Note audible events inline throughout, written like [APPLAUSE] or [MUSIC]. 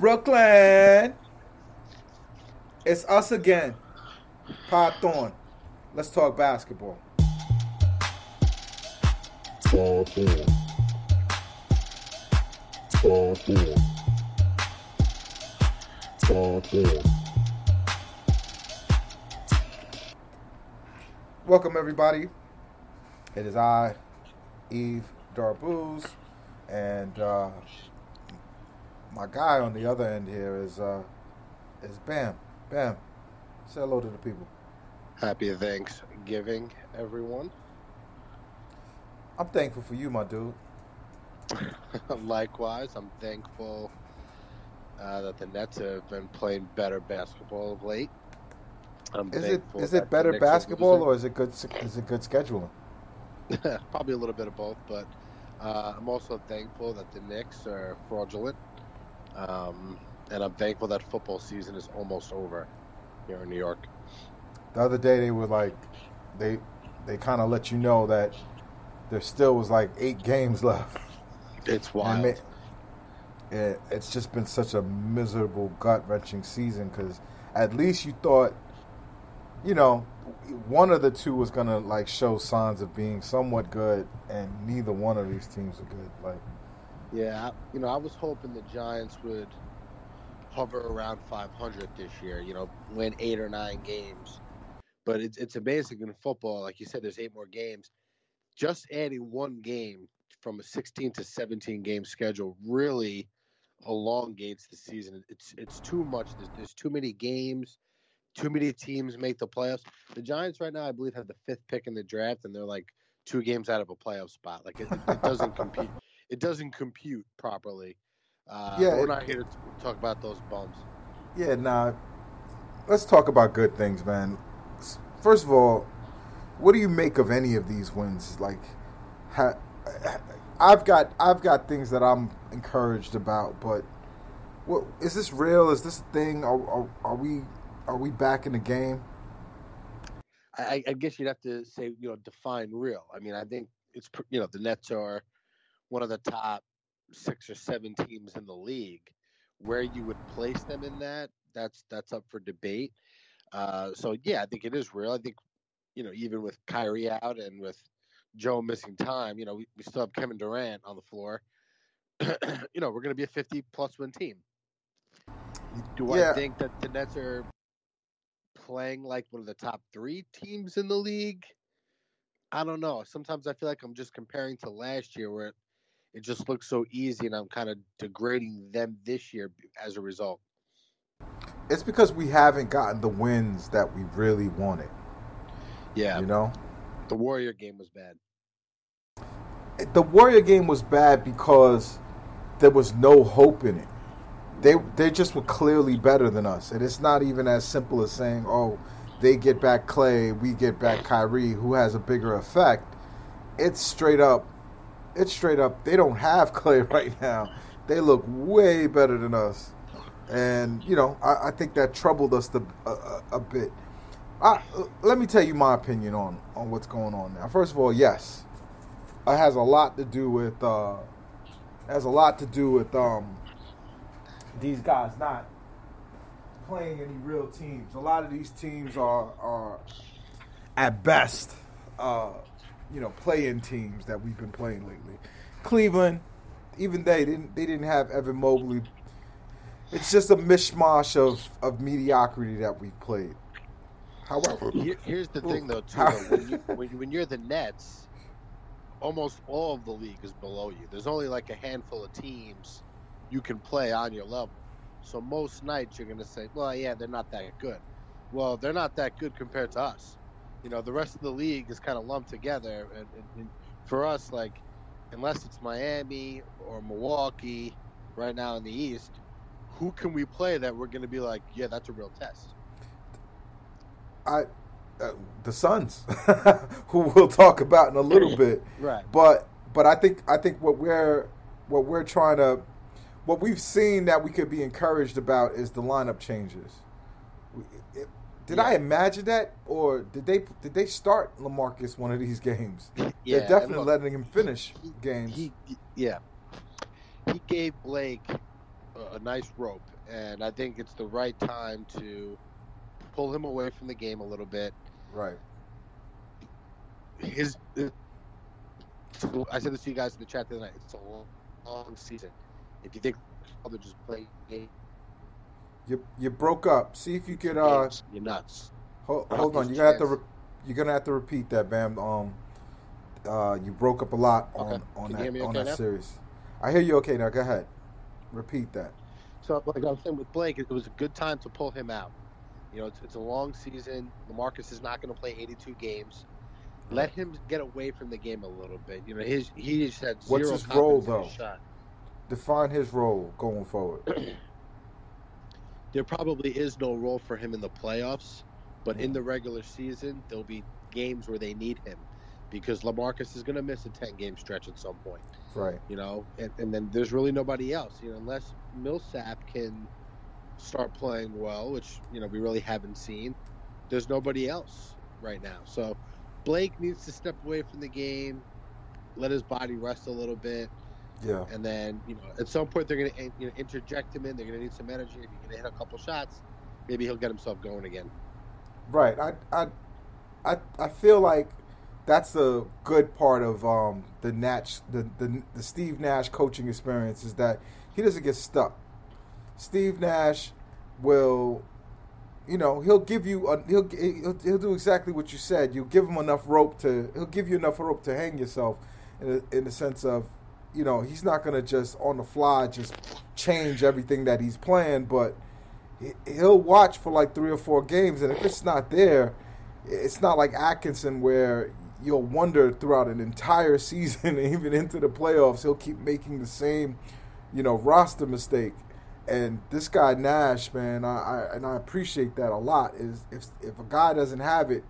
Brooklyn. It's us again. Pod Thorn. Let's talk basketball. Pod Thorn. Pod Thorn. Pod Thorn. Welcome, everybody. It is I, Yves Darbouz, and uh, my guy on the other end here is uh, is Bam. Bam. Say hello to the people. Happy Thanksgiving, everyone. I'm thankful for you, my dude. [LAUGHS] Likewise, I'm thankful uh, that the Nets have been playing better basketball of late. I'm Is it is it better basketball or is it good is it good scheduling? [LAUGHS] Probably a little bit of both, but uh, I'm also thankful that the Knicks are fraudulent, um, and I'm thankful that football season is almost over here in New York. The other day they were like they they kind of let you know that there still was like eight games [LAUGHS] left. It's wild. ma- it, it's just been such a miserable, gut wrenching season because at least you thought, you know, one of the two was gonna like show signs of being somewhat good, and neither one of these teams are good. Like, Yeah, you know, I was hoping the Giants would hover around 500 this year. You know, win eight or nine games. But it's it's amazing in football. Like you said, there's eight more games. Just adding one game from a 16 to 17 game schedule really elongates the season. It's it's too much. There's, there's too many games. Too many teams make the playoffs. The Giants right now, I believe, have the fifth pick in the draft, and they're like two games out of a playoff spot. Like it, it, it doesn't compete. It doesn't compute properly. Uh, Yeah, we're not here to talk about those bums. yeah, nah. Let's talk about good things, man. First of all, what do you make of any of these wins? Like, ha, I've got I've got things that I'm encouraged about, but what is this real? Is this a thing? Are, are, are we are we back in the game? I, I guess you'd have to say, you know, define real. I mean, I think it's you know the Nets are one of the top six or seven teams in the league. Where you would place them in that, that's that's up for debate. Uh, so yeah, I think it is real. I think you know even with Kyrie out and with Joe missing time, you know we, we still have Kevin Durant on the floor. [CLEARS THROAT] you know we're going to be a 50 plus win team. Do Yeah. I think that the Nets are playing like one of the top three teams in the league? I don't know. Sometimes I feel like I'm just comparing to last year where it, just looks so easy and I'm kind of degrading them this year as a result. It's because we haven't gotten the wins that we really wanted. Yeah. You know, The Warrior game was bad. Eh, the Warrior game was bad because there was no hope in it. They they just were clearly better than us, and it's not even as simple as saying, "Oh, they get back Clay, we get back Kyrie, who has a bigger effect." It's straight up. It's straight up. They don't have [LAUGHS] Clay right now. They look way better than us, and you know I, I think that troubled us the, a, a, bit. I, let me tell you my opinion on on what's going on now. First of all, yes, it has a lot to do with uh, has a lot to do with um, these guys not playing any real teams. A lot of these teams are are at best, uh, you know, playing teams that we've been playing lately. Cleveland, even they didn't they didn't have Evan Mobley. It's just a mishmash of, of mediocrity that we've played. However, here's the thing, though, too. Though, when, you, when, when you're the Nets, almost all of the league is below you. There's only like a handful of teams you can play on your level. So most nights you're going to say, well, yeah, they're not that good. Well, they're not that good compared to us. You know, the rest of the league is kind of lumped together. And, and, and for us, like, unless it's Miami or Milwaukee right now in the East. Who can we play that we're going to be like, yeah, that's a real test? I uh, the Suns, [LAUGHS] who we'll talk about in a little [LAUGHS] bit. Right. But but I think I think what we're what we're trying to what we've seen that we could be encouraged about is the lineup changes. Did I imagine that, or did they did they start Lamarcus one of these games? [LAUGHS] Yeah, They're definitely look, letting him finish he- games. He, he- yeah, he gave Blake a, a nice rope, and I think it's the right time to pull him away from the game a little bit. right. His, I said this to you guys in the chat the other night. It's a long, long season. If you think they're just playing games, You you broke up. See if you could. Uh, you're nuts. hold, hold on. You're gonna have to. Re- you're gonna have to repeat that, Bam. Um, uh, you broke up a lot on Okay. on Can that on okay that now? series. I hear you. Okay, now go ahead. Repeat that. So, like I was saying with Blake, it was a good time to pull him out. You know, it's, it's a long season. Lamarcus is not going to play 82 games. Let him get away from the game a little bit. You know, his he just had zero What's his role, confidence in his though? shot. Define his role going forward. [CLEARS THROAT] There probably is no role for him in the playoffs, but in the regular season, there'll be games where they need him because Lamarcus is going to miss a 10 game stretch at some point. right. you know, and, and then there's really nobody else, you know, unless Millsap can start playing well, which you know we really haven't seen. There's nobody else right now, so Blake needs to step away from the game, let his body rest a little bit, Yeah. and then you know at some point they're going to you know, interject him in. They're going to need some energy. If he's going to hit a couple shots, maybe he'll get himself going again. Right. I I I I feel like that's a good part of um, the Nash the, the the Steve Nash coaching experience is that he doesn't get stuck. Steve Nash will you know he'll give you a, he'll, he'll he'll do exactly what you said. You give him enough rope to he'll give you enough rope to hang yourself in in the sense of you know he's not going to just on the fly just change everything that he's playing, but he- he'll watch for like three or four games, and if it's not there, it's not like Atkinson where you'll wonder throughout an entire [LAUGHS] season, even into the playoffs, he'll keep making the same, you know, roster mistake. And this guy Nash, man, I, I and I appreciate that a lot. Is if if a guy doesn't have it,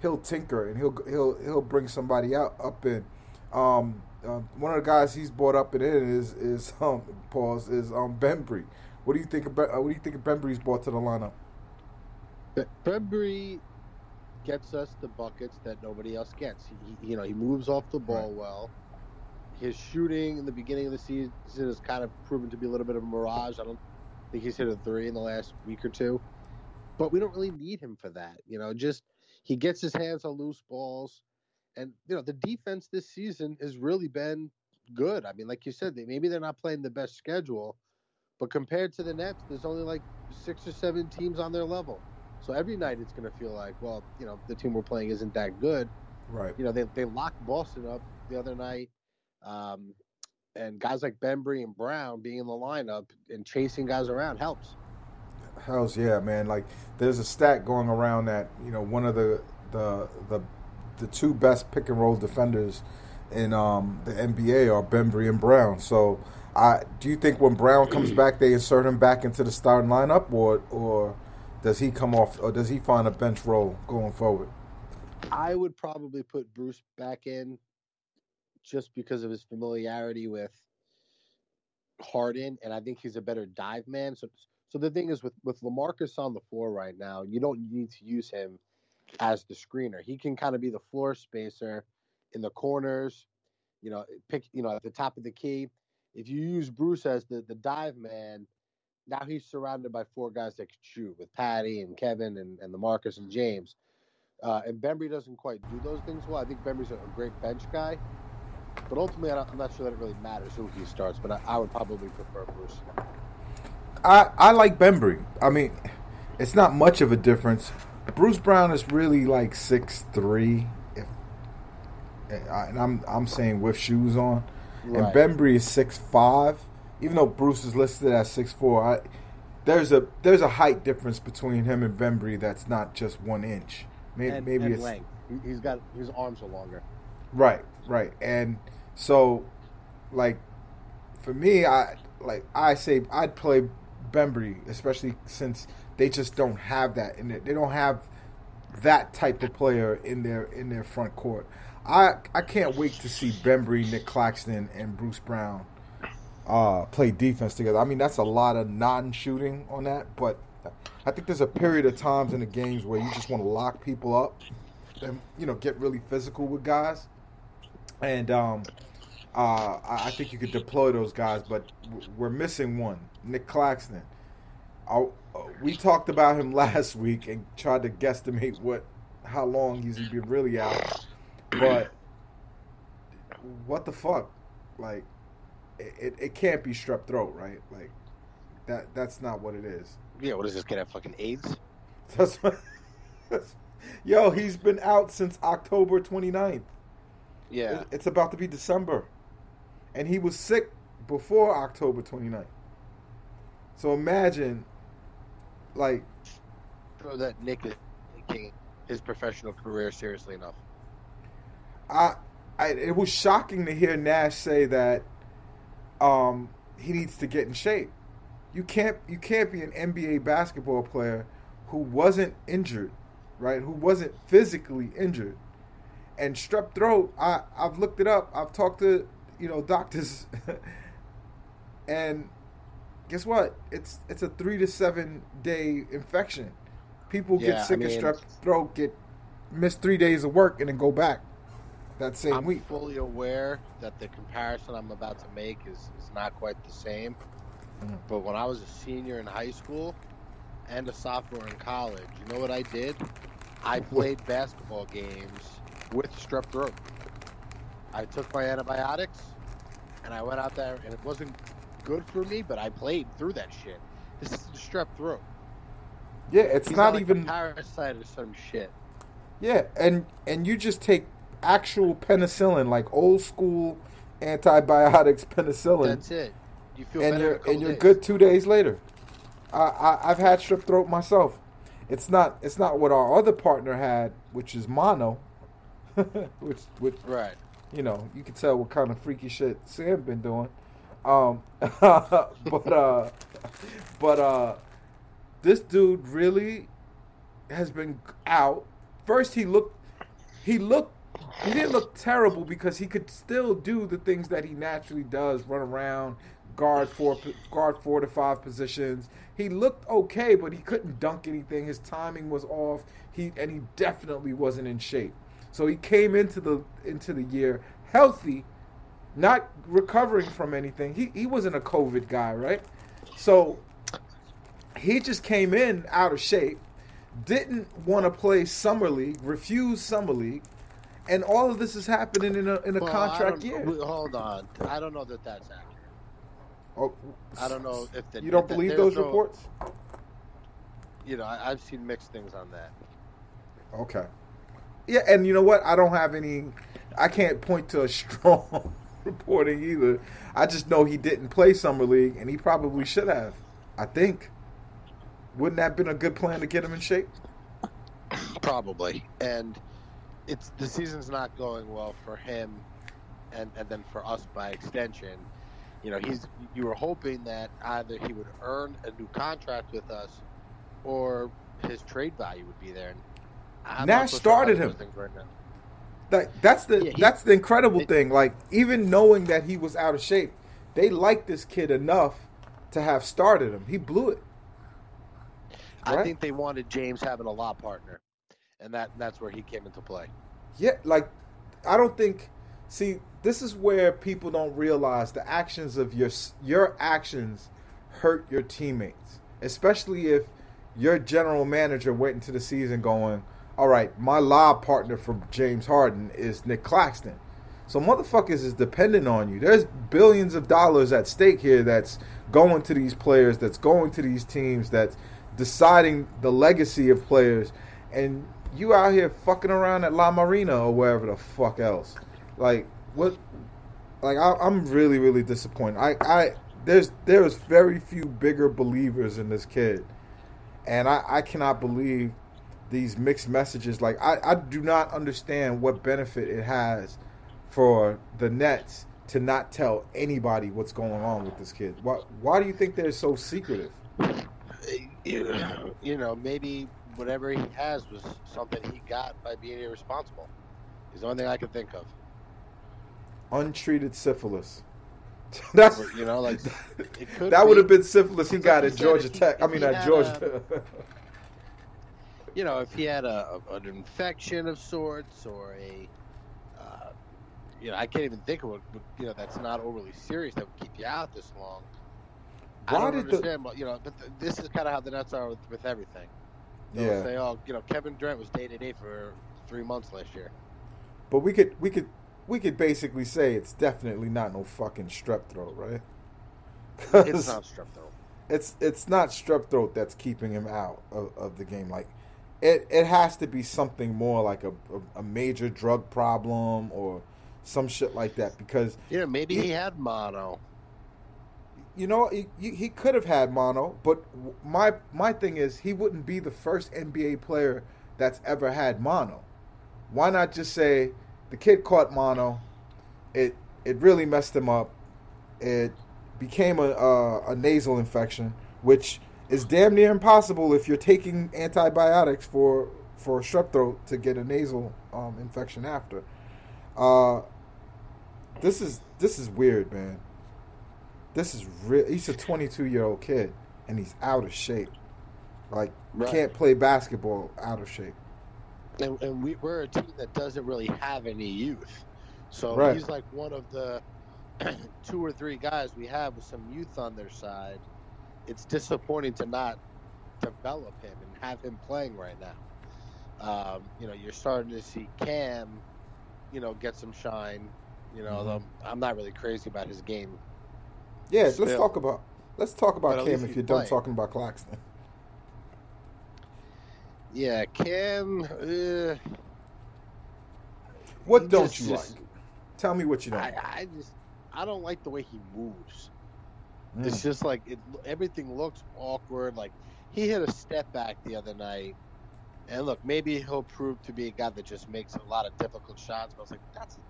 he'll tinker and he'll he'll he'll bring somebody out up in. Um, uh, one of the guys he's brought up and in is is um pause is um Bembry. What do you think about uh, what do you think Bembry's brought to the lineup? Bembry gets us the buckets that nobody else gets. He, he- you know, he moves off the ball Right. well. His shooting in the beginning of the season has kind of proven to be a little bit of a mirage. I don't think he's hit a three in the last week or two, but we don't really need him for that. You know, just he gets his hands on loose balls, and you know the defense this season has really been good. I mean, like you said, they, maybe they're not playing the best schedule, but compared to the Nets, there's only like six or seven teams on their level. So every night it's going to feel like, well, you know, the team we're playing isn't that good. Right. You know, they they locked Boston up the other night, um, and guys like Bembry and Brown being in the lineup and chasing guys around helps. Hell's yeah, man! Like there's a stat going around that you know one of the the the the two best pick and roll defenders in um, the NBA are Bembry and Brown. So, I do you think when Brown comes [CLEARS THROAT] back, they insert him back into the starting lineup, or or does he come off, or does he find a bench role going forward? I would probably put Bruce back in just because of his familiarity with Harden, and I think he's a better dive man. So, so the thing is with with Lamarcus on the floor right now, you don't need to use him as the screener. He can kind of be the floor spacer in the corners. You know, pick you know at the top of the key. If you use Bruce as the the dive man, now he's surrounded by four guys that can shoot with Patty and Kevin and and LaMarcus and James. Uh, and Bembry doesn't quite do those things well. I think Bembry's a, great bench guy, but ultimately, I I'm not sure that it really matters who he starts. But I, I would probably prefer Bruce. I I like Bembry. I mean, it's not much of a difference. Bruce Brown is really like six three, if and I'm I'm saying with shoes on, Right. and Bembry is six five. Even though Bruce is listed at six four, I, there's a there's a height difference between him and Bembry that's not just one inch. Maybe, and, maybe and it's length. He- He's got his arms are longer. Right, right. And so like for me, I like I say, I'd play Bembry, especially since they just don't have that in it. They don't have that type of player in their in their front court. I I can't wait to see Bembry, Nick Claxton, and Bruce Brown uh, play defense together. I mean, that's a lot of non-shooting on that, but I think there's a period of times in the games where you just want to lock people up and you know get really physical with guys. And um, uh, I I think you could deploy those guys, but we're missing one, Nick Claxton. I, uh, we talked about him [LAUGHS] last week and tried to guesstimate what how long he's been really out, but what the fuck, like it, it, it can't be strep throat, right? Like that that's not what it is. Yeah, what is this kid have fucking AIDS? [LAUGHS] That's what, that's, yo, he's been out since October 29th. Yeah. It- It's about to be December. And he was sick before October 29th. So imagine, like, Show that Nick is taking his professional career seriously enough. I, I it was shocking to hear Nash say that um, he needs to get in shape. You can't you can't be an NBA basketball player who wasn't injured, right? Who wasn't physically injured. And strep throat, I I've looked it up. I've talked to you know doctors, [LAUGHS] and guess what? It's it's a three to seven day infection. People Yeah, get sick I of strep throat, get miss three days of work, and then go back that same I'm week. fully aware that the comparison I'm about to make is, is not quite the same. Mhm. But when I was a senior in high school and a sophomore in college, you know what I did? I [LAUGHS] played basketball games with strep throat. I took my antibiotics and I went out there and it wasn't good for me, but I played through that shit. This is the strep throat. Yeah, it's He's not like even parasite or some shit. Yeah, and and you just take actual penicillin, like old school antibiotics penicillin, That's it. You feel and better you're and you're days. good two days later. I, I I've had strep throat myself. It's not it's not what our other partner had, which is mono, [LAUGHS] which which Right. you know you can tell what kind of freaky shit Sam been doing. Um, [LAUGHS] but uh, but uh, this dude really has been out. First, he looked he looked he didn't look terrible because he could still do the things that he naturally does: run around, guard four guard four to five positions. He looked okay, but he couldn't dunk anything. His timing was off. He and he definitely wasn't in shape. So he came into the into the year healthy, not recovering from anything. He he wasn't a COVID guy, right? So he just came in out of shape, didn't want to play summer league, refused summer league, and all of this is happening in a in a Well, contract year. Hold on. I don't know that that's accurate. Oh, I don't know if the, you don't the- believe those no- reports? You know, I, I've seen mixed things on that. Okay. Yeah, and you know what? I don't have any. I can't point to a [LAUGHS] strong [LAUGHS] reporting either. I just know he didn't play summer league, and he probably should have. I think. Wouldn't that have been a good plan to get him in shape? [COUGHS] Probably. And it's the season's not going well for him and, and then for us by extension. You know, he's you were hoping that either he would earn a new contract with us or his trade value would be there. And I'm Nash sure started him. those things right now. That that's the Yeah, he- that's the incredible it- thing. Like even knowing that he was out of shape, they liked this kid enough to have started him. He blew it. I think they wanted James having a lob partner, and that that's where he came into play. Yeah, like I don't think. See, this is where people don't realize the actions of your your actions hurt your teammates, especially if your general manager went into the season going, "All right, my lob partner for James Harden is Nick Claxton." So motherfuckers is dependent on you. There's billions of dollars at stake here that's going to these players, that's going to these teams, that's deciding the legacy of players, and you out here fucking around at La Marina or wherever the fuck else. Like what? Like I, I'm really, really disappointed. I, I there's there's very few bigger believers in this kid, and I, I cannot believe these mixed messages. Like I, I do not understand what benefit it has for the Nets to not tell anybody what's going on with this kid? Why why do you think they're so secretive? You know, maybe whatever he has was something he got by being irresponsible. Is the only thing I can think of. Untreated syphilis. [LAUGHS] That's you know, like it could. that would have been syphilis he got at Georgia he- Tech. I mean at Georgia. [LAUGHS] you know, if he had a, an infection of sorts or a, uh, you know, I can't even think of what, you know, that's not overly serious that would keep you out this long. I don't did the- understand, but you know, but th- this is kind of how the Nets are with, with everything. They'll yeah, say, oh, you know, Kevin Durant was day to day for three months last year. but we could we could we could basically say it's definitely not no fucking strep throat, right? It's [LAUGHS] not strep throat. it's it's not strep throat that's keeping him out of, of the game. Like it it has to be something more like a, a, a major drug problem or some shit like that because know, maybe he had mono. you know he, he could have had mono, but my my thing is he wouldn't be the first NBA player that's ever had mono. Why not just say the kid caught mono, it it really messed him up. It became a, a, a nasal infection, which is damn near impossible if you're taking antibiotics for for strep throat to get a nasal um, infection after. Uh, this is this is weird, man. This is real. He's a 22 year old kid, and he's out of shape. Like Right. can't play basketball out of shape. and, and we, we're a team that doesn't really have any youth. So Right. he's like one of the [CLEARS THROAT] two or three guys we have with some youth on their side. It's disappointing to not develop him and have him playing right now. Um, you know, you're starting to see Cam, you know, get some shine. You know, Mhm. although I'm not really crazy about his game. Yeah, let's talk about let's talk about Cam if you're done playing. talking about Claxton. Yeah, Cam. Uh, What don't just- you just- like? Tell me what you don't. I, like. I just, I don't like the way he moves. Mm. It's just like it. Everything looks awkward. Like he hit a step back the other night, and look, maybe he'll prove to be a guy that just makes a lot of difficult shots. But I was like, that's that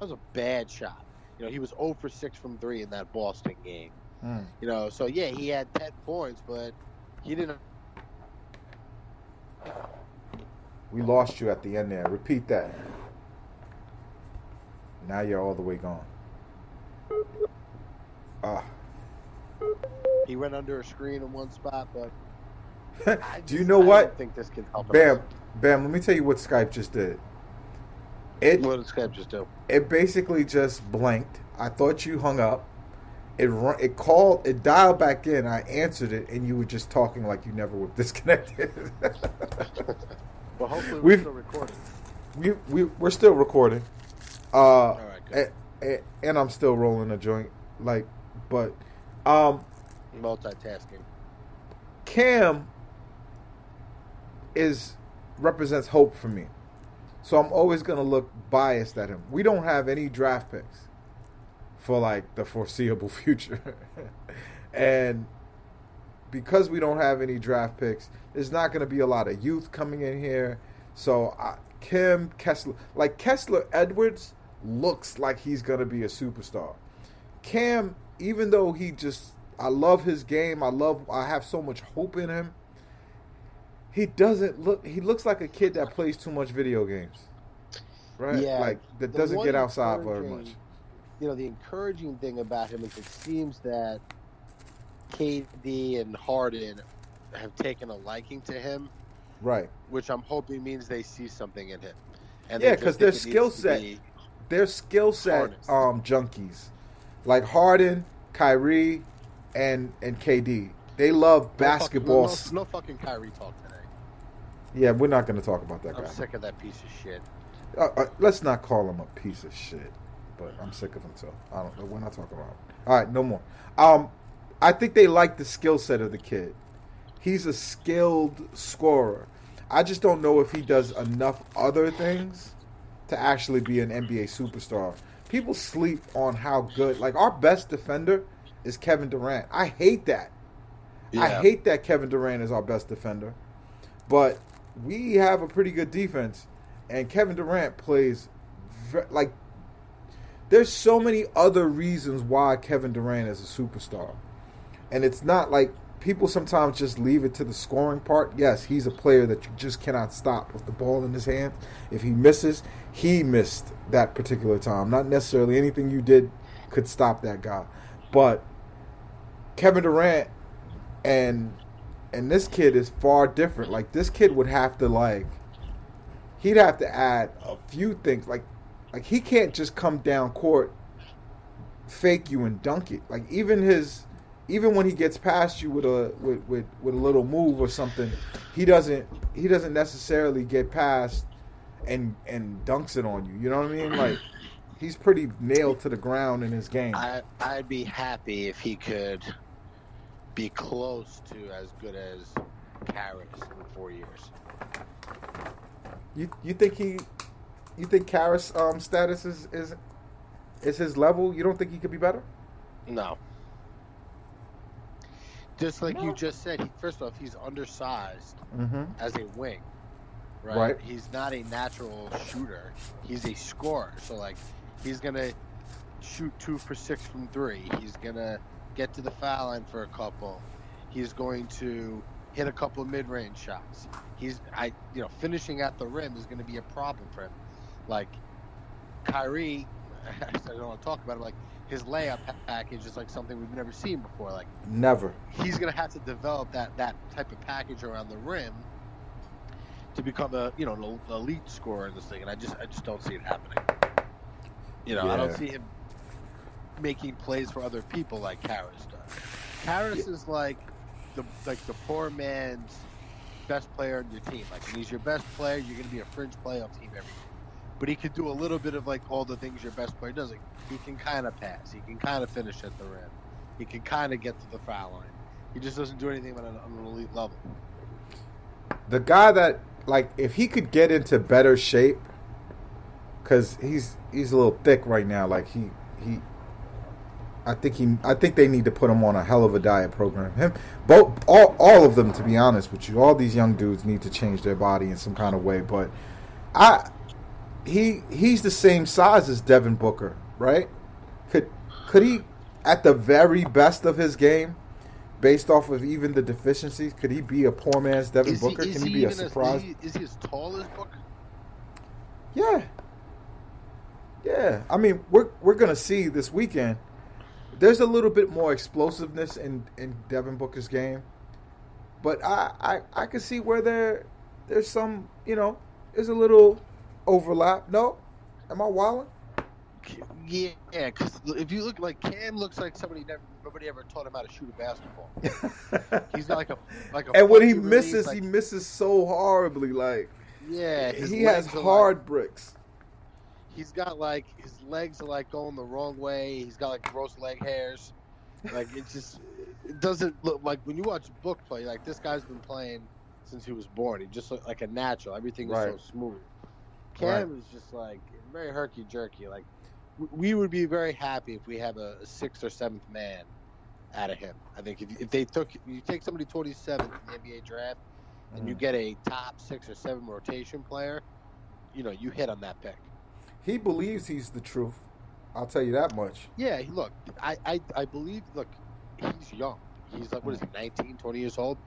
was a bad shot. You know, he was 0 for 6 from three in that Boston game. Mm. You know, so yeah, he had 10 points, but he didn't. We lost you at the end there. Repeat that. Now you're all the way gone. Ah. He went under a screen in one spot, but I [LAUGHS] Do you know I what? don't think this can help. him. Bam, bam. Let me tell you what Skype just did. It What did Skype just do? it basically just blanked. I thought you hung up. It run, it called, it dialed back in. I answered it, and you were just talking like you never were [LAUGHS] disconnected. [LAUGHS] Well, hopefully we're We've- still recording. we we we're still recording. Uh, All right, good. and, and, and I'm still rolling a joint. Like, but um, Multitasking. Cam is represents hope for me. So I'm always gonna look biased at him. We don't have any draft picks for like the foreseeable [LAUGHS] future. and because we don't have any draft picks, there's not gonna be a lot of youth coming in here. So I, Kim Kessler, like Kessler Edwards, looks like he's gonna be a superstar. Cam, even though he just, I love his game. I love, I have so much hope in him. He doesn't look. He looks like a kid that plays too much video games, right? Yeah, like that doesn't get outside very much. You know, the encouraging thing about him is it seems that KD and Harden have taken a liking to him, Right. which I'm hoping means they see something in him. And Yeah, because their skill set- be- They're skill set um, junkies, like Harden, Kyrie, and and KD. They love No fucking- basketball. No, no, no fucking Kyrie talk today. Yeah, we're not going to talk about that I'm guy. sick of that piece of shit. Uh, uh, let's not call him a piece of shit, but I'm sick of him too. I don't know. We're not talking about. Him. All right, no more. Um, I think they like the skill set of the kid. He's a skilled scorer. I just don't know if he does enough other things to actually be an NBA superstar. People sleep on how good. Like our best defender is Kevin Durant. I hate that. I hate that Kevin Durant is our best defender, but we have a pretty good defense, and Kevin Durant plays like there's so many other reasons why Kevin Durant is a superstar. And it's not like people sometimes just leave it to the scoring part. Yes, he's a player that you just cannot stop with the ball in his hand. If he misses, he missed that particular time. Not necessarily anything you did could stop that guy. But Kevin Durant and and this kid is far different. Like this kid would have to like he'd have to add a few things. Like like he can't just come down court, fake you and dunk it. Like even his even when he gets past you with a with, with, with a little move or something, he doesn't he doesn't necessarily get past and and dunks it on you. You know what I mean? Like he's pretty nailed to the ground in his game. I I'd be happy if he could be close to as good as Caris in four years. You you think he you think Caris um status is is is his level? You don't think he could be better? No. Just like No. you just said, he, first off, he's undersized Mm-hmm. as a wing. Right? Right. He's not a natural shooter. He's a scorer. So like he's gonna shoot two for six from three. He's gonna get to the foul line for a couple. He's going to hit a couple of mid-range shots. He's I you know finishing at the rim is going to be a problem for him. Like Kyrie, [LAUGHS] I don't want to talk about it. Like his layup package is like something we've never seen before. Like Never. he's going to have to develop that that type of package around the rim to become a you know an elite scorer in this thing. And I just I just don't see it happening. You know, I don't see him making plays for other people like Caris does. Caris is like the like the poor man's best player on your team. Like when he's your best player, you're going to be a fringe playoff team every year. But he could do a little bit of like all the things your best player does. Like he can kind of pass. He can kind of finish at the rim. He can kind of get to the foul line. He just doesn't do anything on an, an elite level. the guy that like if he could get into better shape because he's he's a little thick right now like he he i think he i think they need to put him on a hell of a diet program him both all, all of them to be honest with you all these young dudes need to change their body in some kind of way but i he he's the same size as devin booker right could could he at the very best of his game based off of even the deficiencies, could he be a poor man's Devin Is Booker? he, Can he, he be a as- surprise? is, he, is he as tall as Booker? Yeah. Yeah. I mean, we're we're gonna see this weekend. There's a little bit more explosiveness in, in Devin Booker's game. But I, I, I can see where there there's some, you know, there's a little overlap. No? Am I wilding? Yeah, because if you look like Cam looks like somebody never nobody ever taught him how to shoot a basketball. [LAUGHS] He's like a like a and when he funky release, misses, like- he misses so horribly. Like yeah, he has are like- hard bricks. he's got like his legs are like going the wrong way. He's got like gross leg hairs. Like it just it doesn't look like when you watch Book play. Like this guy's been playing since he was born. He just looked like a natural. Everything is Right. so smooth. Cam is just like very herky jerky. Like we would be very happy if we have a, a sixth or seventh man out of him. I think if, if they took you take somebody twenty seventh in the NBA draft and you Mhm. get a top six or seven rotation player, you know you hit on that pick. He believes he's the truth. I'll tell you that much. Yeah, look, I, I, I believe, look, he's young. He's like, what is he, 19, 20 years old?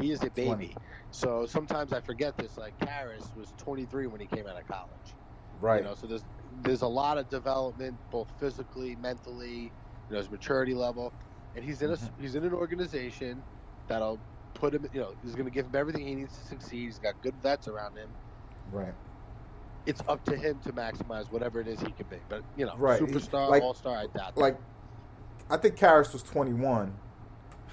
He is a baby. 20. So sometimes I forget this. Like, Caris was 23 when he came out of college. Right. You know, so there's there's a lot of development, both physically, mentally, you know, his maturity level. And he's in a, Mhm. he's in an organization that'll put him, you know, is going to give him everything he needs to succeed. He's got good vets around him. right. It's up to him to maximize whatever it is he can be. But, you know, Right. Superstar, like- all star, I doubt that. like I think Caris was 21,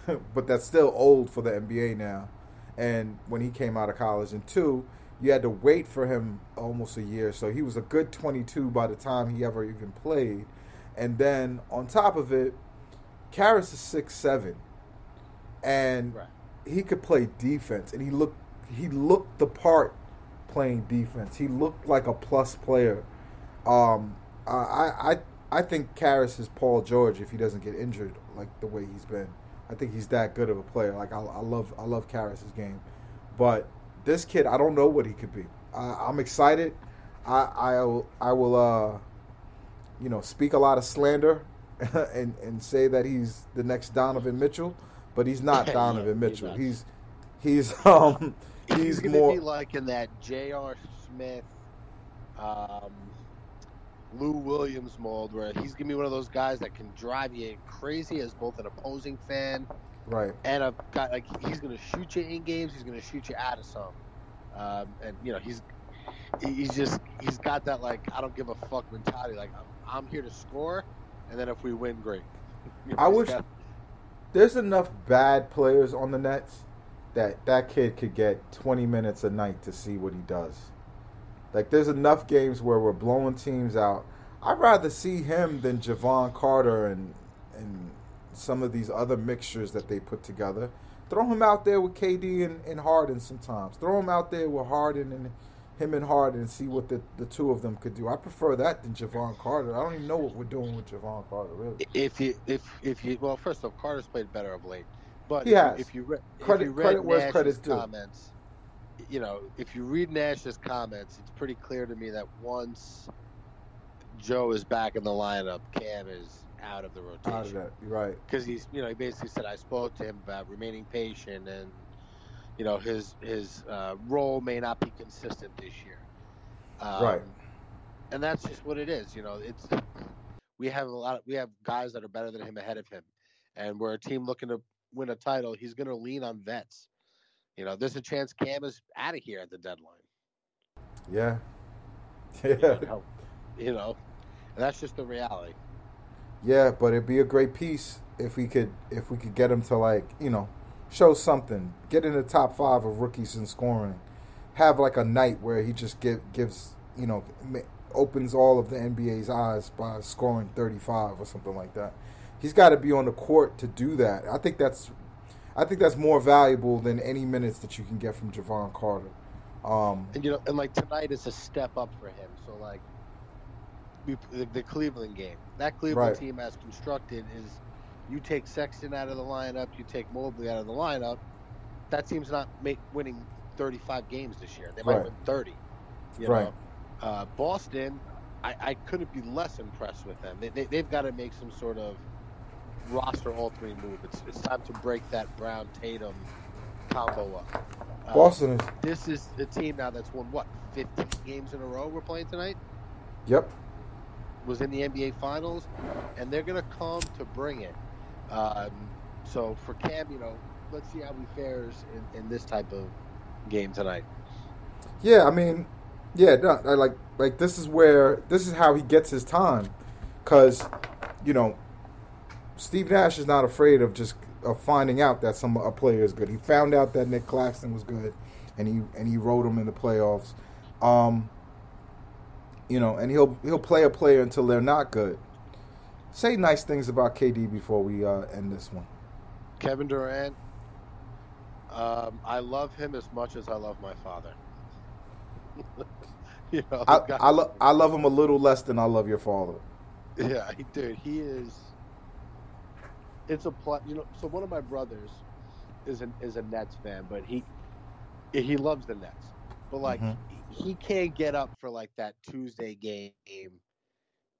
[LAUGHS] but that's still old for the NBA now. And when he came out of college, and two, you had to wait for him almost a year, so he was a good 22 by the time he ever even played. And then on top of it, Caris is six seven, and Right. he could play defense, and he looked he looked the part playing defense. He looked like a plus player. Um, I I I think Caris is Paul George if he doesn't get injured like the way he's been. I think he's that good of a player. Like I, I love I love Caris' game, but this kid I don't know what he could be. I, I'm excited. I I will I will uh you know, speak a lot of slander [LAUGHS] and and say that he's the next Donovan Mitchell, but he's not [LAUGHS] Yeah, Donovan he's Mitchell. not. He's he's [LAUGHS] um He's, he's more be like in that J.R. Smith, um, Lou Williams mold, where he's gonna be one of those guys that can drive you crazy as both an opposing fan right. and a guy like he's gonna shoot you in games. He's gonna shoot you out of some, um, and you know he's he's just he's got that like I don't give a fuck mentality. Like I'm, I'm here to score, and then if we win, great. [LAUGHS] You know, I wish- got- There's enough bad players on the Nets that that kid could get 20 minutes a night to see what he does. Like there's enough games where we're blowing teams out. I'd rather see him than Jevon Carter and and some of these other mixtures that they put together. Throw him out there with KD and, and Harden sometimes. Throw him out there with Harden and him and Harden and see what the, the two of them could do. I prefer that than Jevon Carter. I don't even know what we're doing with Jevon Carter, really. If you if if you well, first off, Carter's played better of late. But He if, has. You, if you read Credit- if you read credit where Nash's credit's due. You know, if you read Nash's comments, it's pretty clear to me that once Joe is back in the lineup, Cam is out of the Out of rotation that, right. because he's you know he basically said I spoke to him about remaining patient and you know his his uh, role may not be consistent this year. Um, Right. And that's just what it is. You know, it's we have a lot. Of, we have guys that are better than him ahead of him, and we're a team looking to win a title. He's going to lean on vets. You know, there's a chance Cam is out of here at the deadline. Yeah. [LAUGHS] You Yeah. know, you know, and that's just the reality. Yeah, but it'd be a great piece if we could if we could get him to like, you know, show something. Get in the top 5 of rookies in scoring. Have like a night where he just give, gives, you know, opens all of the NBA's eyes by scoring 35 or something like that. He's got to be on the court to do that. I think that's I think that's more valuable than any minutes that you can get from Jevon Carter. Um, And you know, and like tonight is a step up for him. So like, we, the, the Cleveland game, that Cleveland Right. team as constructed is, you take Sexton out of the lineup, you take Mobley out of the lineup. That team's not make, winning 35 games this year. They might Right. win 30. You Right. know, uh, Boston, I, I couldn't be less impressed with them. They, they, they've got to make some sort of roster altering move. It's, it's time to break that Brown Tatum combo up. Uh, Boston is this is the team now that's won what 15 games in a row we're playing tonight Yep. was in the nba finals and they're going to come to bring it um, so for cam you know let's see how he fares in, in this type of game tonight Yeah, I mean, yeah, no, I like like this is where this is how he gets his time, because you know, Steve Nash is not afraid of just of finding out that some a player is good. He found out that Nick Claxton was good, and he and he rode him in the playoffs. Um, you know, and he'll he'll play a player until they're not good. Say nice things about KD before we uh, end this one. kevin durant um, i love him as much as i love my father [LAUGHS] you know I I, lo- I love him a little less than I love your father. Yeah, he, dude, he is. It's a plot, you know. So one of my brothers is an is a Nets fan, but he he loves the Nets, but like Mhm. he, can't get up for like that Tuesday game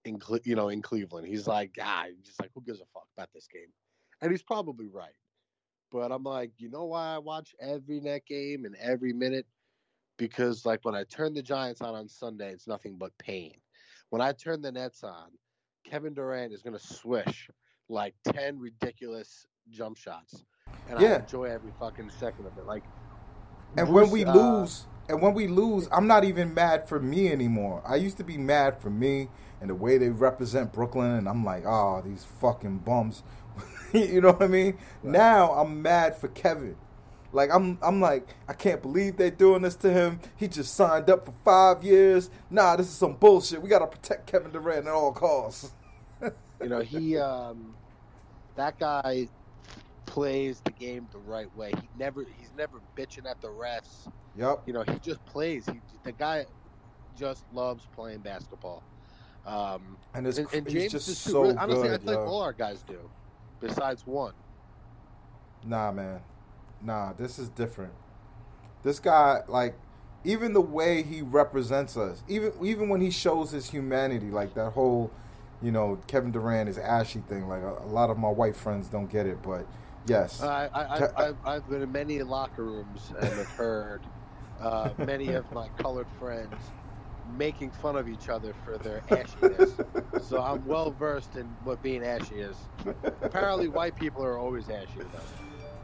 in Cle- you know in Cleveland. He's like, ah, he's just like who gives a fuck about this game, and he's probably right. But I'm like, you know why I watch every net game and every minute? Because like when I turn the Giants on on Sunday, it's nothing but pain. When I turn the Nets on, Kevin Durant is going to swish like 10 ridiculous jump shots. And I enjoy every fucking second of it. Like, And when we uh, lose, and when we lose, I'm not even mad for me anymore. I used to be mad for me and the way they represent Brooklyn, and I'm like, oh, these fucking bums. [LAUGHS] you know what I mean? Now I'm mad for Kevin. Like I'm, I'm like, I can't believe they're doing this to him. He just signed up for five years. Nah, this is some bullshit. We gotta protect Kevin Durant at all costs. You know, he, um, that guy plays the game the right way. He never, he's never bitching at the refs. Yep. You know, he just plays. He, the guy just loves playing basketball. Um, And, it's, and, and he's James just is too. so Really, honestly, I think yo. all our guys do, besides one. Nah, man. Nah, this is different. This guy, like, even the way he represents us, even even when he shows his humanity, like that whole you know, Kevin Durant is ashy thing. Like a, a lot of my white friends don't get it, but yes, I, I, Ca- I, I've, I've been in many locker rooms and have heard uh, many of my colored friends making fun of each other for their ashiness. so I'm well versed in what being ashy is. Apparently, white people are always ashy. Though.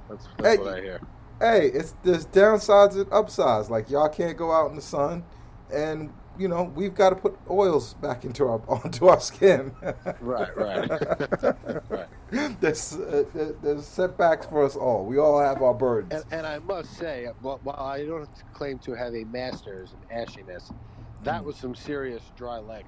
That's, that's Hey, what I hear. hey, it's there's downsides and upsides. Like y'all can't go out in the sun, and you know we've got to put oils back into our [LAUGHS] onto our skin. Right, right, [LAUGHS] right. there's uh, there's setbacks for us all. We all have our burdens. And, and I must say, while while I don't claim to have a master's in ashiness, that Mm. was some serious dry leg.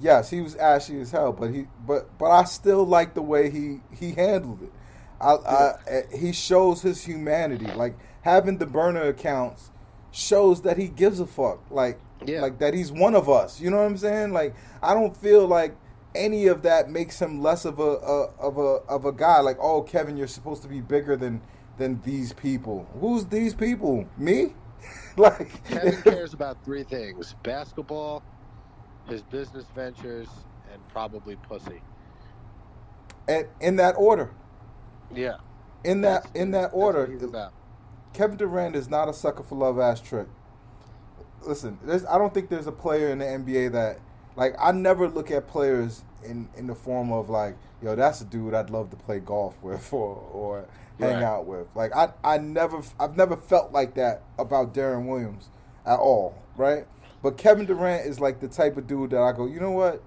Yes, he was ashy as hell, but he but but I still like the way he he handled it. I, I eh, he shows his humanity. Like having the burner accounts shows that he gives a fuck. Like Yeah. like that he's one of us. You know what I'm saying? Like I don't feel like any of that makes him less of a, a of a of a guy. Like oh Kevin, you're supposed to be bigger than than these people. Who's these people? Me? [LAUGHS] like Kevin [LAUGHS] cares about three things: basketball, his business ventures, and probably pussy. and in that order. Yeah. In that That's- in that order. Kevin Durant is not a sucker for love ass trick. Listen, there's, I don't think there's a player in the NBA that like I never look at players in in the form of like, yo, that's a dude I'd love to play golf with [LAUGHS] or or hang Right. out with. Like I I never I've never felt like that about Deron Williams at all, right? But Kevin Durant is like the type of dude that I go, you know what?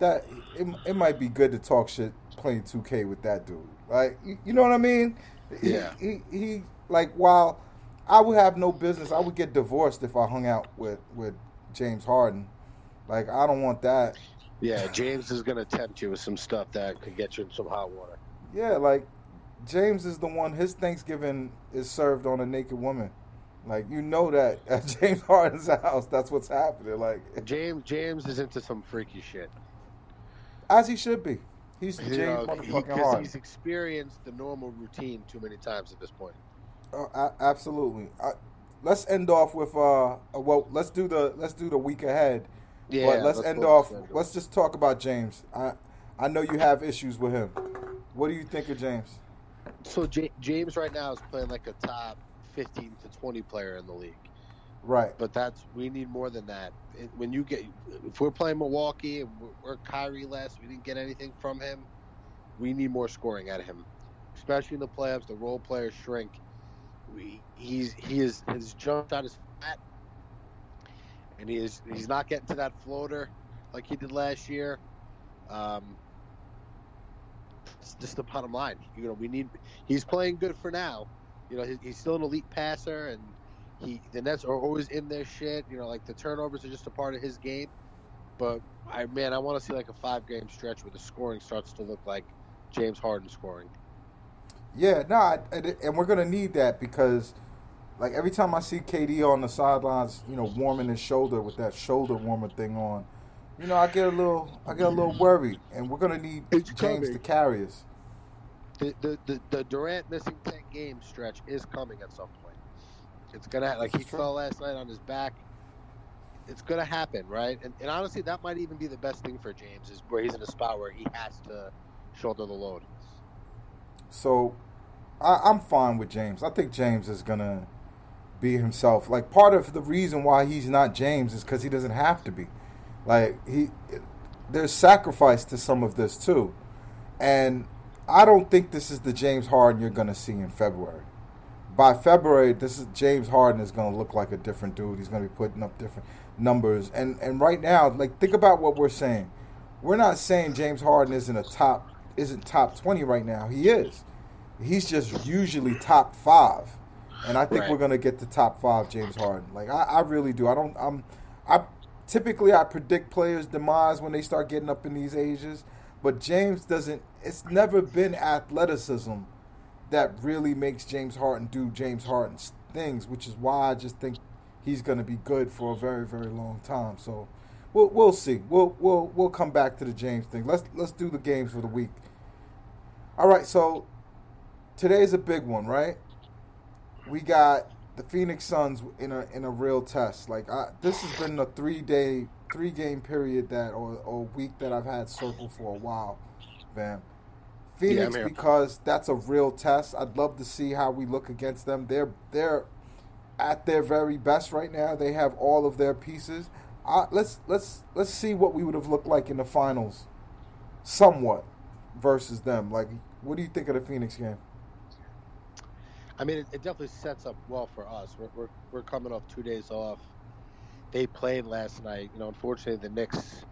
That it, it might be good to talk shit playing 2K with that dude. Like you, you know what I mean? He- Yeah. He, he like while I would have no business, I would get divorced if I hung out with with James Harden. Like I don't want that. Yeah, James is going to tempt you with some stuff that could get you in some hot water. Yeah, like James is the one. His Thanksgiving is served on a naked woman. Like you know that [LAUGHS] at James Harden's house, that's what's happening. Like James James is into some freaky shit. as he should be. He's You James know, motherfucking because Harden. he's experienced the normal routine too many times at this point. A- absolutely. I, let's end off with uh, uh, well, let's do the let's do the week ahead. Yeah, but let's, end off. Let's just talk about James. I I know you have issues with him. What do you think of James? So J- James right now is playing like a top 15 to 20 player in the league. Right. But that's we need more than that. When you get, if we're playing Milwaukee and we're, we're Kyrie less, we didn't get anything from him. We need more scoring out of him, especially in the playoffs. The role players shrink. He's he is his jump shot is flat, and he is he's not getting to that floater like he did last year. Um, it's just the bottom line. You know, we need. He's playing good for now. You know, he's, he's still an elite passer, and he the Nets are always in their shit. You know, like the turnovers are just a part of his game. But I man, I want to see like a five game stretch where the scoring starts to look like James Harden scoring. Yeah, no, I, and and we're gonna need that because, like, every time I see KD on the sidelines, you know, warming his shoulder with that shoulder warmer thing on, you know, I get a little, I get a little worried, and we're gonna need It's James to carry us. The, the the the Durant missing ten game stretch is coming at some point. It's gonna like he fell last night on his back. It's gonna happen, right? And, and honestly, that might even be the best thing for James is where he's in a spot where he has to shoulder the load. So, I, I'm fine with James. I think James is gonna be himself. Like part of the reason why he's not James is because he doesn't have to be. Like he, there's sacrifice to some of this too, and I don't think this is the James Harden you're gonna see in February. By February, this is James Harden is gonna look like a different dude. He's gonna be putting up different numbers, and and right now, like think about what we're saying. We're not saying James Harden isn't a top isn't top twenty right now. He is. He's just usually top five, and I think Right. we're gonna get to top five James Harden. Like I, I really do. I don't. I'm. I typically I predict players' demise when they start getting up in these ages, but James doesn't. It's never been athleticism that really makes James Harden do James Harden's things, which is why I just think he's going to be good for a very very long time. So we'll we'll see. We'll we'll we'll come back to the James thing. Let's let's do the games for the week. All right, so today's a big one, right? We got the Phoenix Suns in a in a real test. Like I, this has been a three day, three game period that or or week that I've had circled for a while, man. Phoenix I'm because that's a real test. I'd love to see how we look against them. They're they're at their very best right now. They have all of their pieces. Uh, let's let's let's see what we would have looked like in the finals, somewhat, versus them. Like, what do you think of the Phoenix game? I mean, it, it definitely sets up well for us. We're, we're we're coming off two days off. They played last night. You know, unfortunately, the Knicks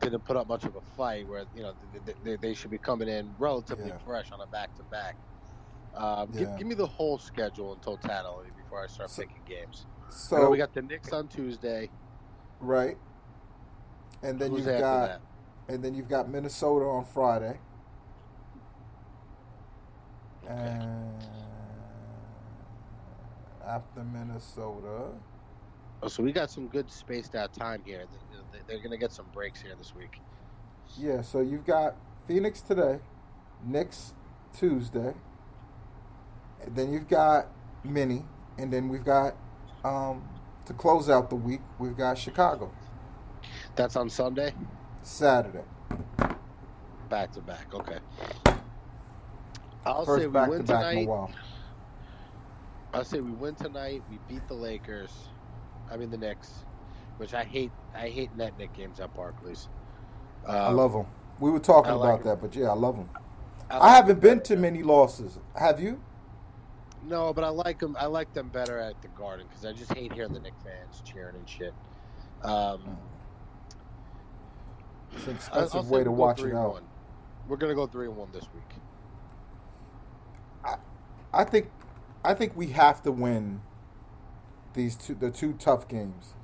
didn't put up much of a fight. Where you know they, they, they should be coming in relatively Yeah. fresh on a back to back. Um, Yeah. give, give me the whole schedule in totality before I start So- picking games. I know So we got the Knicks on Tuesday. Right, and then Who's you've got that? and then you've got Minnesota on Friday. And after Minnesota, Oh, so we got some good spaced out time here. They- they- They're going to get some breaks here this week. yeah. So you've got Phoenix today, Knicks Tuesday, and then you've got Mini, and then we've got um, to close out the week. We've got Chicago That's on Sunday, Saturday. back to back. Okay. I'll say First we back to win back in a tonight. while. I'll say we win tonight. We beat the Lakers. I mean the Knicks, which I hate. I hate net Knick games at Barclays. Um, I love them. We were talking like about that, but yeah, I love them. I, I haven't been to many losses. Have you? No, but I like them. I like them better at the Garden because I just hate hearing the Knick fans cheering and shit. Um, It's an I- I'll expensive say way to we'll watch it 3-1. We're gonna go three and one this week. I think, I think we have to win these two, the two tough games,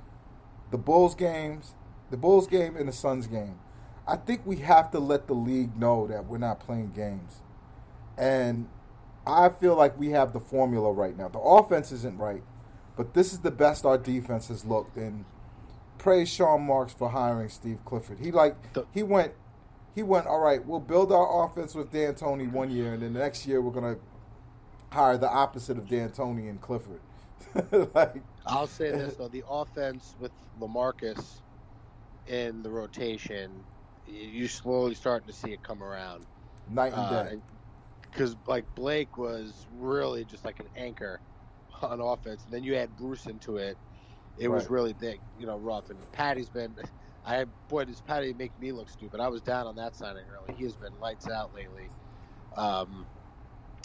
the Bulls games, the Bulls game and the Suns game. I think we have to let the league know that we're not playing games, and I feel like we have the formula right now. The offense isn't right, but this is the best our defense has looked. And praise Sean Marks for hiring Steve Clifford. He like he went. He went, all right, we'll build our offense with D'Antoni one year, and then the next year we're going to hire the opposite of D'Antoni and Clifford. [LAUGHS] like, I'll say [LAUGHS] this though: the offense with LaMarcus in the rotation, y- you slowly starting to see it come around. night and Uh, day. Because like Blake was really just like an anchor on offense, and then you add Bruce into it. It was really big, you know, rough. And Patty's been, I boy, does Patty make me look stupid? I was down on that signing early. He has been lights out lately. Um,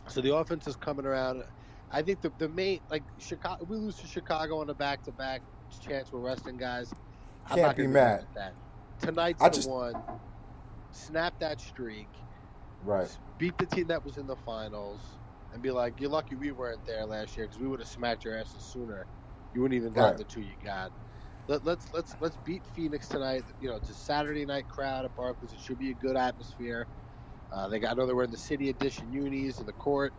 so the offense is coming around. I think the the main like Chicago, we lose to Chicago on a back to back chance we're resting guys. I'm Can't be mad. at that. Tonight's I the just- one. Snap that streak right. beat the team that was in the finals and be like, "You're lucky we weren't there last year because we would have smacked your asses sooner. You wouldn't even got Right. the two you got." Let, let's let's let's beat Phoenix tonight. You know, it's a Saturday night crowd at Barclays. It should be a good atmosphere. Uh, they got. I know they were in the city edition unis in the court.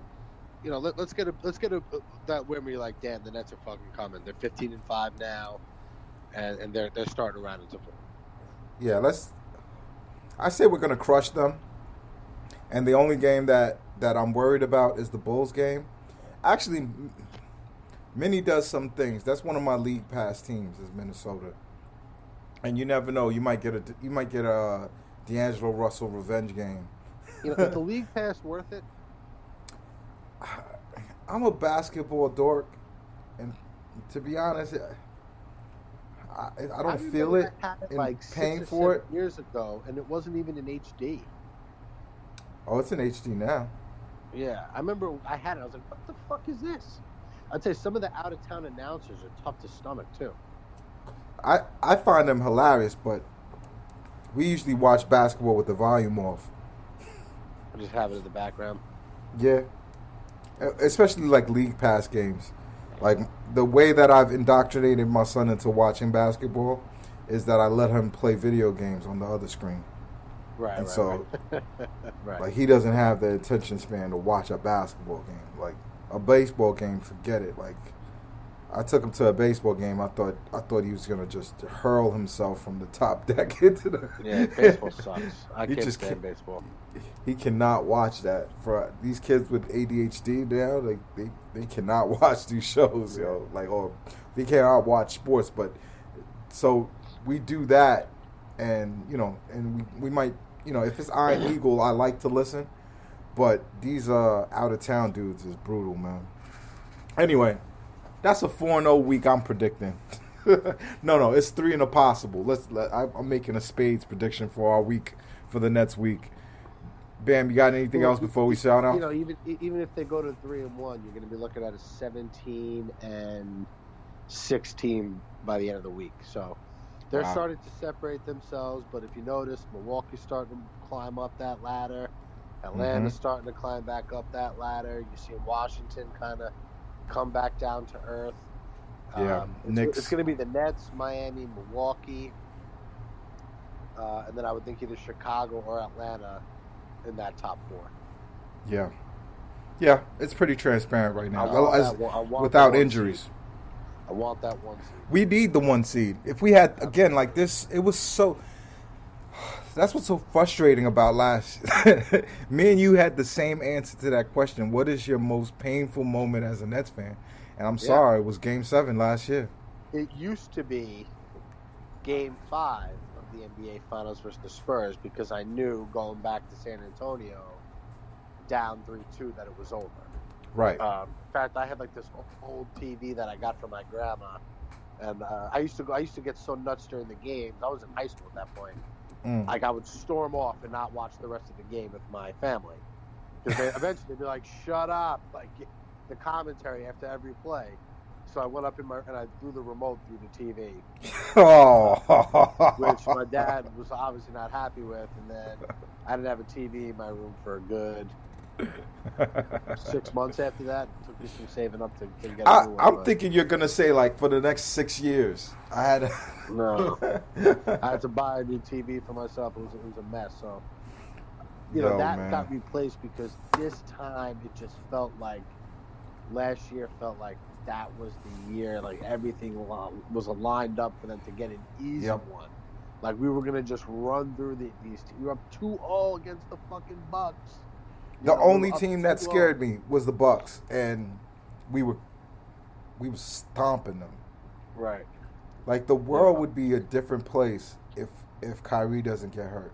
You know, let, let's get a let's get a that win where you're like, damn, the Nets are fucking coming. They're 15 and five now, and, and they're they're starting to round into four. Yeah, let's. I say we're going to crush them. And the only game that, that I'm worried about is the Bulls game. Actually, M- Minnie does some things. That's one of my league pass teams is Minnesota. And you never know. You might get a you might get a D'Angelo Russell revenge game. You know, is the league pass worth it? [SIGHS] I'm a basketball dork, and to be honest, I, I don't feel it. I had like paying for it years ago, and it wasn't even in HD. Oh, it's in HD now. Yeah, I remember I had it. I was like, "What the fuck is this?" I'd say some of the out of town announcers are tough to stomach too. I I find them hilarious, but we usually watch basketball with the volume off. I just have it in the background. Yeah, especially like league pass games. Like the way that I've indoctrinated my son into watching basketball is that I let him play video games on the other screen. Right, And right, so, right. [LAUGHS] right. Like he doesn't have the attention span to watch a basketball game. Like a baseball game, forget it. Like I took him to a baseball game. I thought I thought he was gonna just hurl himself from the top [LAUGHS] deck into the. Yeah, baseball sucks. I can't just stand baseball. He cannot watch that. For these kids with ADHD now, like they, they cannot [LAUGHS] watch these shows, yo. Like or they cannot watch sports. But so we do that, and you know, and we, we might, you know, if it's Ian Eagle, I like to listen. But these uh out of town dudes is brutal, man. Anyway, that's a four and zero week. I'm predicting. [LAUGHS] no, no, it's three and a possible. Let's. Let, I, I'm making a spades prediction for our week for the next week. Bam, you got anything Well, else before we shout out? You know, even even if they go to three and one, you're going to be looking at a 17 and 16 by the end of the week. So they're Wow. starting to separate themselves. But if you notice, Milwaukee's starting to climb up that ladder. Atlanta's Mhm. starting to climb back up that ladder. You see Washington kind of come back down to earth. Yeah, Um, it's, it's going to be the Nets, Miami, Milwaukee, uh, and then I would think either Chicago or Atlanta in that top four. yeah, yeah, it's pretty transparent right now. I want As- that I without injuries. seed. I want that one seed. We need the one seed. If we had again like this, it was so. That's what's so frustrating about last. [LAUGHS] Me and you had the same answer to that question. What is your most painful moment as a Nets fan? And I'm Yeah. sorry, it was Game Seven last year. It used to be Game Five of the NBA Finals versus the Spurs because I knew going back to San Antonio, down three two, that it was over. Right. Um, in fact, I had like this old TV that I got from my grandma, and uh, I used to go. I used to get so nuts during the games. I was in high school at that point. Mm. Like I would storm off and not watch the rest of the game with my family because they [LAUGHS] eventually they'd be like, "Shut up!" Like the commentary after every play. So I went up in my and I threw the remote through the TV, [LAUGHS] oh. which my dad was obviously not happy with. And then I didn't have a TV in my room for a good six months after that. Took me some saving up to, to get. I, one, I'm but thinking you're gonna say like for the next six years. I had. No. [LAUGHS] I had to buy a new TV for myself. It was, it was a mess. So, you know, that man. got replaced because this time it just felt like last year felt like that was the year. Like everything was lined up for them to get an easy Yep. one. Like we were gonna just run through the, these. We were up two all against the fucking Bucks. The only team that scared me was the Bucks, and we were we were stomping them. Right. Like the world would be a different place if if Kyrie doesn't get hurt.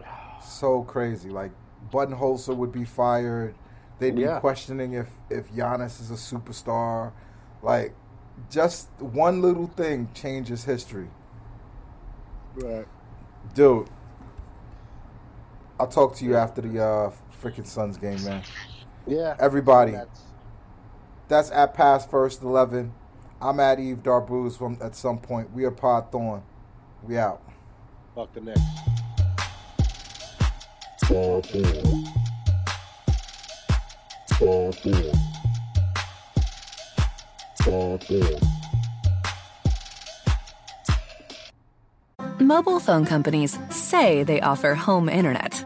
[SIGHS] So crazy. Like Budenholzer would be fired. They'd be Yeah. questioning if if Giannis is a superstar. Like just one little thing changes history. Right. Dude, I'll talk to you after the uh freaking Suns game, man. Yeah. Everybody. That's, That's at past first eleven. I'm at Eve Darbuz from at some point. We are Pod Thorn. We out. fuck the Knicks. Star Thorn. Star Thorn. Star Thorn. Mobile phone companies say they offer home internet.